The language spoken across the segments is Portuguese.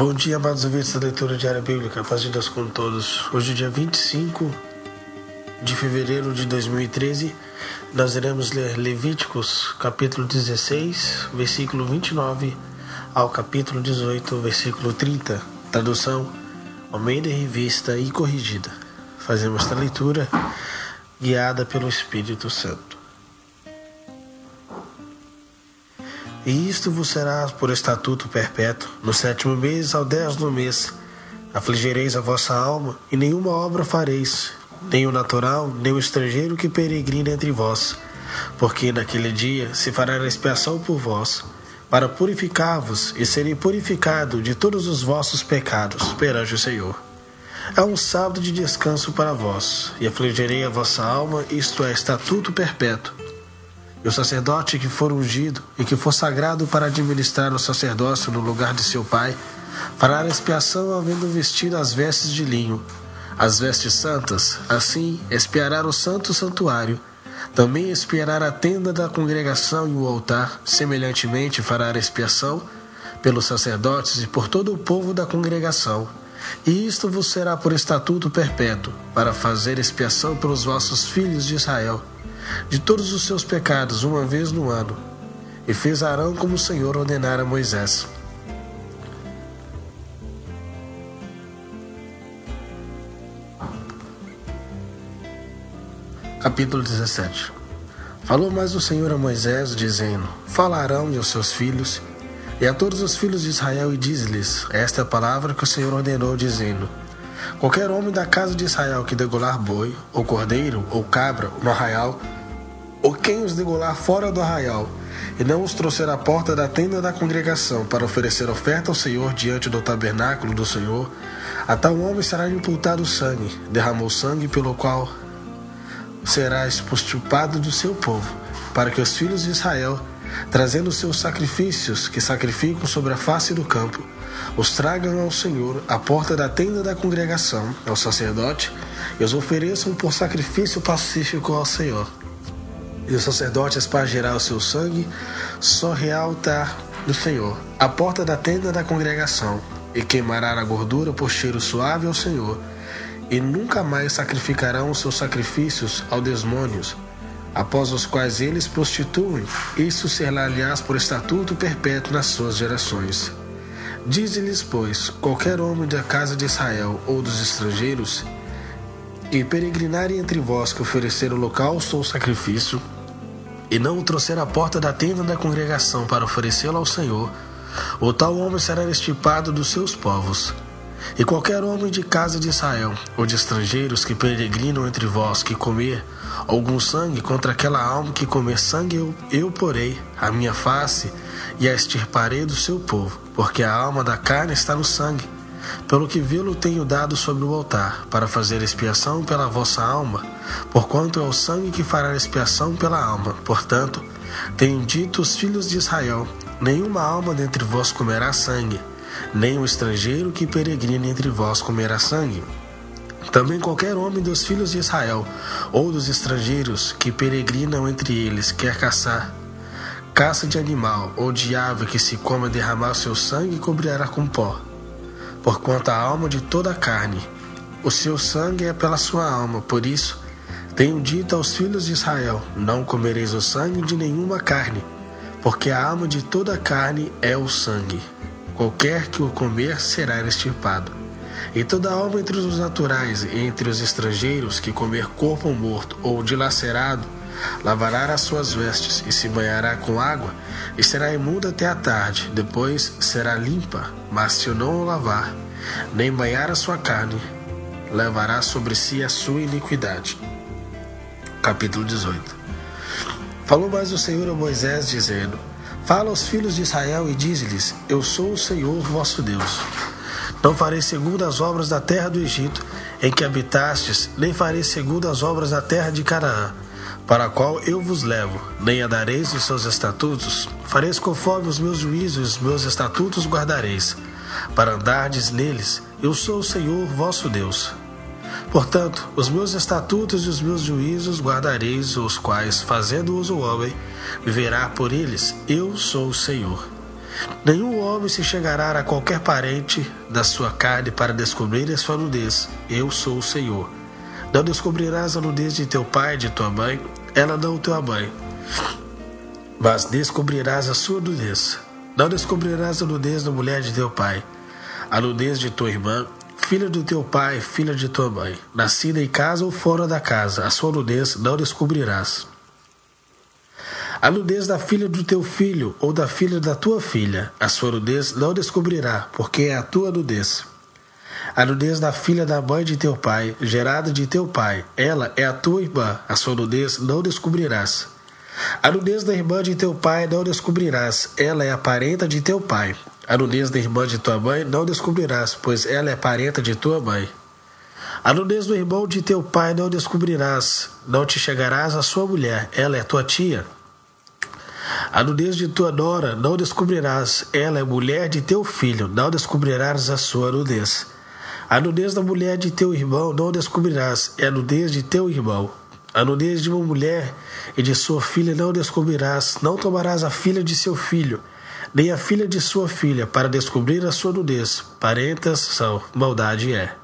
Bom dia, amados ouvintes da leitura diária bíblica. Paz de Deus com todos. Hoje, dia 25 de fevereiro de 2013, nós iremos ler Levíticos, capítulo 16, versículo 29 ao capítulo 18, versículo 30. Tradução Almeida Revista e Corrigida. Fazemos esta leitura guiada pelo Espírito Santo. E isto vos será por estatuto perpétuo. No sétimo mês, ao dez do mês, afligireis a vossa alma, e nenhuma obra fareis, nem o natural, nem o estrangeiro que peregrina entre vós. Porque naquele dia se fará expiação por vós, para purificar-vos e serem purificados de todos os vossos pecados perante o Senhor. É um sábado de descanso para vós, e afligirei a vossa alma, isto é, estatuto perpétuo e o sacerdote que for ungido e que for sagrado para administrar o sacerdócio no lugar de seu pai, fará expiação havendo vestido as vestes de linho, as vestes santas, assim expiará o santo santuário. Também expiará a tenda da congregação e o altar, semelhantemente fará expiação pelos sacerdotes e por todo o povo da congregação. E isto vos será por estatuto perpétuo, para fazer expiação pelos vossos filhos de Israel de todos os seus pecados uma vez no ano, e fez Arão como o Senhor ordenara a Moisés. Capítulo 17 Falou mais o Senhor a Moisés, dizendo: Falarão e aos seus filhos, e a todos os filhos de Israel, e diz-lhes: Esta é a palavra que o Senhor ordenou, dizendo: Qualquer homem da casa de Israel que degolar boi, ou cordeiro, ou cabra, no arraial, ou quem os degolar fora do arraial, e não os trouxer à porta da tenda da congregação para oferecer oferta ao Senhor diante do tabernáculo do Senhor, a tal homem será imputado sangue, derramou sangue pelo qual será expulsado do seu povo, para que os filhos de Israel, trazendo seus sacrifícios que sacrificam sobre a face do campo, os tragam ao Senhor à porta da tenda da congregação, ao sacerdote, e os ofereçam por sacrifício pacífico ao Senhor. E o sacerdote espargirá o seu sangue sobre o altar do Senhor, à porta da tenda da congregação, e queimará a gordura por cheiro suave ao Senhor, e nunca mais sacrificarão os seus sacrifícios aos demônios, após os quais eles prostituem. Isso será, aliás, por estatuto perpétuo nas suas gerações. Dize-lhes, pois, qualquer homem da casa de Israel ou dos estrangeiros, e peregrinarem entre vós que oferecer holocausto ou sacrifício, e não o trouxer à porta da tenda da congregação para oferecê-lo ao Senhor, o tal homem será estipado dos seus povos. E qualquer homem de casa de Israel, ou de estrangeiros que peregrinam entre vós, que comer algum sangue contra aquela alma que comer sangue, eu, eu porei a minha face e a extirparei do seu povo, porque a alma da carne está no sangue pelo que vê-lo tenho dado sobre o altar, para fazer expiação pela vossa alma, porquanto é o sangue que fará expiação pela alma. Portanto, tenho dito os filhos de Israel: nenhuma alma dentre vós comerá sangue, nem o estrangeiro que peregrina entre vós comerá sangue. Também qualquer homem dos filhos de Israel, ou dos estrangeiros que peregrinam entre eles, quer caçar, caça de animal ou de ave que se coma derramar seu sangue cobrirá com pó porquanto a alma de toda a carne, o seu sangue é pela sua alma, por isso tenho dito aos filhos de Israel: não comereis o sangue de nenhuma carne, porque a alma de toda a carne é o sangue. Qualquer que o comer será extirpado. E toda alma entre os naturais e entre os estrangeiros que comer corpo morto ou dilacerado, lavará as suas vestes e se banhará com água, e será imunda até a tarde, depois será limpa, mas se não o lavar, nem banhar a sua carne, levará sobre si a sua iniquidade. Capítulo 18 Falou mais o Senhor a Moisés, dizendo: Fala aos filhos de Israel e diz-lhes: Eu sou o Senhor vosso Deus. Não farei segundo as obras da terra do Egito, em que habitastes, nem farei segundo as obras da terra de Canaã para a qual eu vos levo, nem andareis os seus estatutos, fareis conforme os meus juízos, os meus estatutos guardareis, para andardes neles, eu sou o Senhor vosso Deus. Portanto, os meus estatutos e os meus juízos guardareis, os quais, fazendo-os o homem, viverá por eles, eu sou o Senhor. Nenhum homem se chegará a qualquer parente da sua carne para descobrir a sua nudez. Eu sou o Senhor. Não descobrirás a nudez de teu pai e de tua mãe, ela não tua mãe. Mas descobrirás a sua nudez. Não descobrirás a nudez da mulher de teu pai, a nudez de tua irmã, filha do teu pai, filha de tua mãe, nascida em casa ou fora da casa, a sua nudez não descobrirás. A nudez da filha do teu filho ou da filha da tua filha, a sua nudez não descobrirá, porque é a tua nudez. A nudez da filha da mãe de teu pai, gerada de teu pai, ela é a tua irmã, a sua nudez não descobrirás. A nudez da irmã de teu pai não descobrirás, ela é a parenta de teu pai. A nudez da irmã de tua mãe não descobrirás, pois ela é parenta de tua mãe. A nudez do irmão de teu pai não descobrirás, não te chegarás à sua mulher, ela é tua tia. A nudez de tua nora não descobrirás, ela é mulher de teu filho, não descobrirás a sua nudez. A nudez da mulher de teu irmão não descobrirás, é a nudez de teu irmão. A nudez de uma mulher e de sua filha não descobrirás, não tomarás a filha de seu filho, nem a filha de sua filha, para descobrir a sua nudez. Parentas são, maldade é.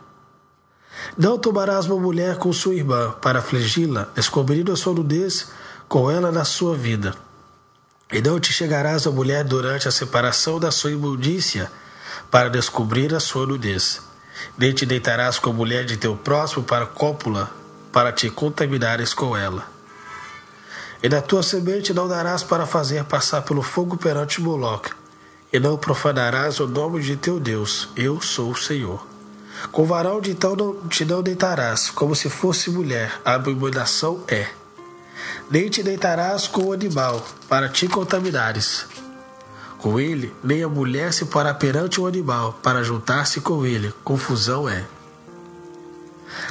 Não tomarás uma mulher com sua irmã, para afligi-la, descobrindo a sua nudez com ela na sua vida. E não te chegarás a mulher durante a separação da sua imundícia, para descobrir a sua nudez. Nem te deitarás com a mulher de teu próximo para cópula, para te contaminares com ela. E da tua semente não darás para fazer passar pelo fogo perante Moloque, e não profanarás o nome de teu Deus. Eu sou o Senhor. Com varão de então não te não deitarás, como se fosse mulher, a abominação é. Nem te deitarás com o animal, para te contaminares. Com ele, nem a mulher se porá perante o animal, para juntar-se com ele. Confusão é.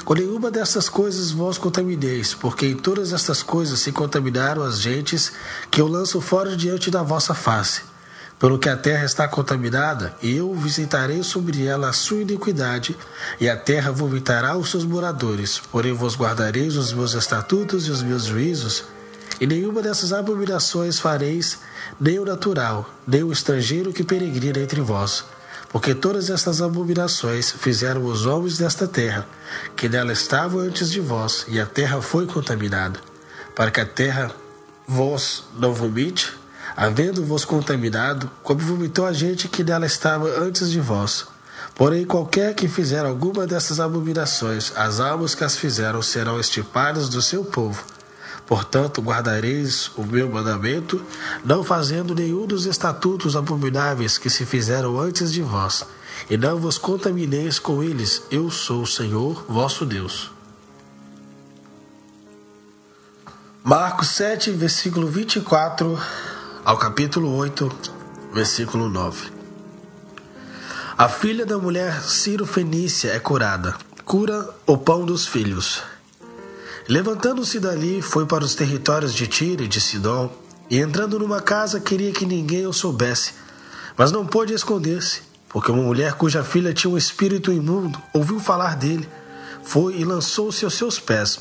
Com nenhuma dessas coisas vós contamineis, porque em todas estas coisas se contaminaram as gentes que eu lanço fora diante da vossa face. Pelo que a terra está contaminada, eu visitarei sobre ela a sua iniquidade, e a terra vomitará os seus moradores. Porém vos guardareis os meus estatutos e os meus juízos, e nenhuma dessas abominações fareis, nem o natural, nem o estrangeiro que peregrina entre vós porque todas estas abominações fizeram os homens desta terra, que nela estavam antes de vós, e a terra foi contaminada, para que a terra vos não vomite, havendo-vos contaminado, como vomitou a gente que nela estava antes de vós. Porém, qualquer que fizer alguma dessas abominações, as almas que as fizeram serão estipadas do seu povo Portanto, guardareis o meu mandamento, não fazendo nenhum dos estatutos abomináveis que se fizeram antes de vós, e não vos contamineis com eles. Eu sou o Senhor, vosso Deus. Marcos 7, versículo 24 ao capítulo 8, versículo 9. A filha da mulher Ciro Fenícia é curada. Cura o pão dos filhos. Levantando-se dali, foi para os territórios de Tiro e de Sidom, e entrando numa casa queria que ninguém o soubesse, mas não pôde esconder-se, porque uma mulher cuja filha tinha um espírito imundo ouviu falar dele, foi e lançou-se aos seus pés.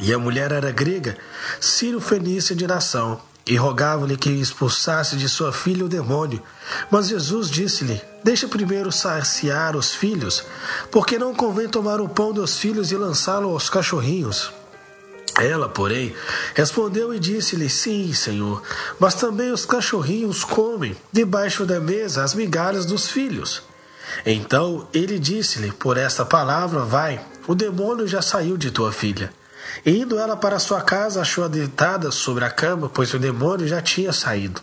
E a mulher era grega, Ciro Fenícia de nação, e rogava-lhe que expulsasse de sua filha o demônio. Mas Jesus disse-lhe: Deixa primeiro saciar os filhos, porque não convém tomar o pão dos filhos e lançá-lo aos cachorrinhos. Ela, porém, respondeu e disse-lhe: Sim, Senhor, mas também os cachorrinhos comem debaixo da mesa as migalhas dos filhos. Então ele disse-lhe: Por esta palavra, vai, o demônio já saiu de tua filha. E indo ela para sua casa, achou-a deitada sobre a cama, pois o demônio já tinha saído.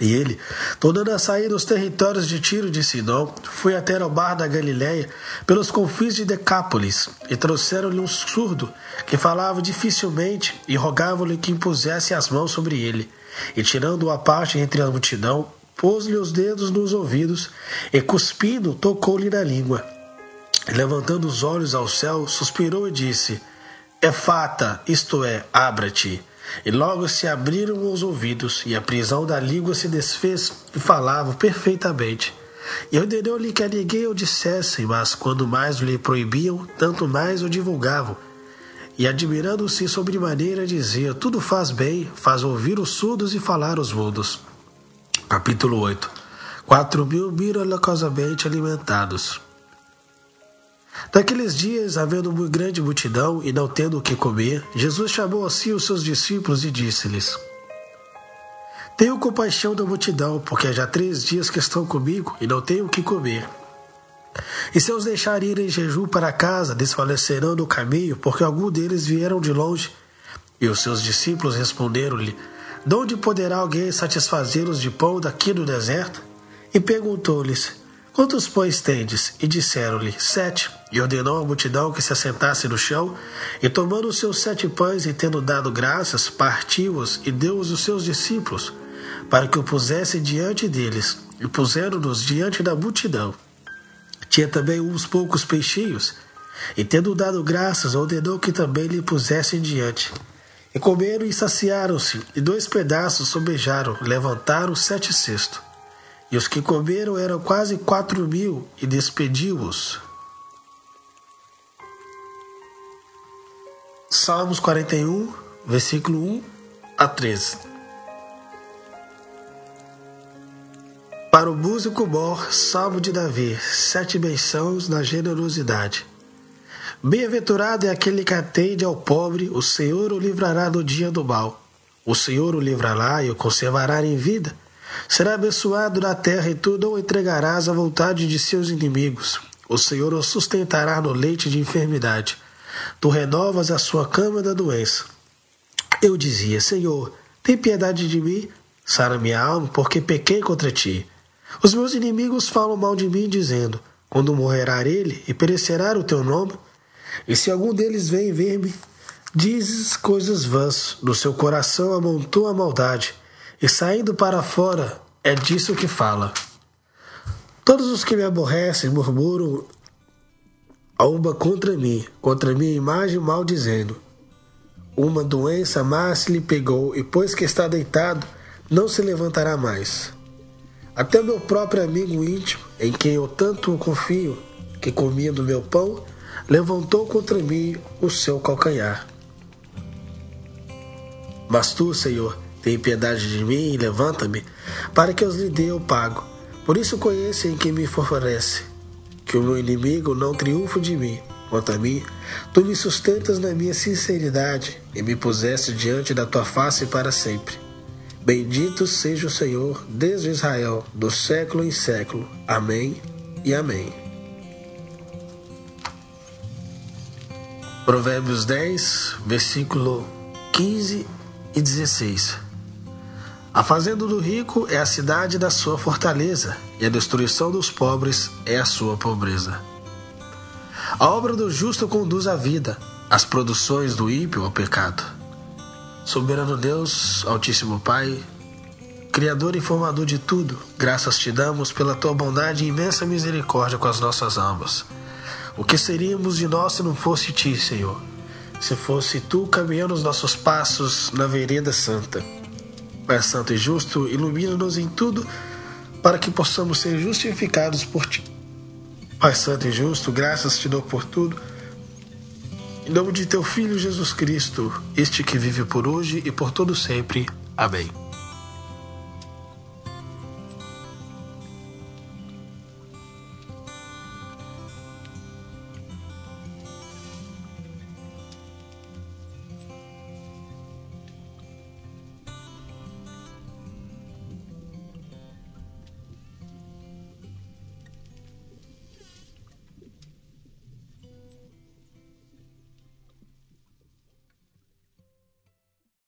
E ele, tornando a sair dos territórios de Tiro de Sidom, foi até ao bar da Galiléia, pelos confins de Decápolis, e trouxeram-lhe um surdo, que falava dificilmente, e rogavam-lhe que impusesse as mãos sobre ele. E tirando-o à parte entre a multidão, pôs-lhe os dedos nos ouvidos, e cuspindo, tocou-lhe na língua. E levantando os olhos ao céu, suspirou e disse: é fata, isto é, abra-te. E logo se abriram os ouvidos, e a prisão da língua se desfez, e falava perfeitamente. E ordenou-lhe que a ninguém o dissessem, mas quando mais lhe proibiam, tanto mais o divulgavam. E admirando-se sobremaneira, dizia: Tudo faz bem, faz ouvir os surdos e falar os mudos. Capítulo 8 Quatro mil miraculosamente alimentados. Naqueles dias, havendo muito grande multidão e não tendo o que comer, Jesus chamou a si os seus discípulos e disse-lhes: Tenho compaixão da multidão, porque já três dias que estão comigo e não tenho o que comer. E se os deixar ir em jejum para casa, desfalecerão no caminho, porque alguns deles vieram de longe. E os seus discípulos responderam-lhe: De onde poderá alguém satisfazê-los de pão daqui no deserto? E perguntou-lhes: Quantos pães tendes? E disseram-lhe: Sete. E ordenou à multidão que se assentasse no chão, e tomando os seus sete pães e tendo dado graças, partiu-os e deu-os aos seus discípulos, para que o pusessem diante deles, e puseram-nos diante da multidão. Tinha também uns poucos peixinhos, e tendo dado graças, ordenou que também lhe pusessem diante. E comeram e saciaram-se, e dois pedaços sobejaram, levantaram sete cestos. E os que comeram eram quase quatro mil, e despediu-os. Salmos 41, versículo 1 a 13. Para o músico mor, Salmo de Davi, sete bençãos na generosidade. Bem-aventurado é aquele que atende ao pobre, o Senhor o livrará do dia do mal. O Senhor o livrará e o conservará em vida. Será abençoado na terra e tu não entregarás à vontade de seus inimigos. O Senhor o sustentará no leite de enfermidade. Tu renovas a sua cama da doença. Eu dizia, Senhor, tem piedade de mim, sara minha alma, porque pequei contra ti. Os meus inimigos falam mal de mim, dizendo: Quando morrerá ele e perecerá o teu nome? E se algum deles vem ver-me, dizes coisas vãs, no seu coração amontou a maldade e saindo para fora é disso que fala. Todos os que me aborrecem murmuram a uma contra mim, contra minha imagem, mal dizendo. Uma doença má se lhe pegou, e pois que está deitado, não se levantará mais. Até meu próprio amigo íntimo, em quem eu tanto confio, que comia do meu pão, levantou contra mim o seu calcanhar. Mas tu, Senhor, tem piedade de mim e levanta-me, para que eu lhe dê o pago. Por isso conheço em quem me favorece, que o meu inimigo não triunfa de mim. Quanto a mim, tu me sustentas na minha sinceridade e me puseste diante da tua face para sempre. Bendito seja o Senhor, desde Israel, do século em século. Amém e amém. Provérbios 10, versículo 15 e 16. A fazenda do rico é a cidade da sua fortaleza, e a destruição dos pobres é a sua pobreza. A obra do justo conduz à vida, as produções do ímpio ao pecado. Soberano Deus, Altíssimo Pai, Criador e formador de tudo, graças te damos pela tua bondade e imensa misericórdia com as nossas almas. O que seríamos de nós se não fosse ti, Senhor? Se fosse tu caminhando os nossos passos na vereda santa. Pai Santo e Justo, ilumina-nos em tudo para que possamos ser justificados por Ti. Pai Santo e Justo, graças te dou por tudo. Em nome de Teu Filho Jesus Cristo, este que vive por hoje e por todo sempre. Amém.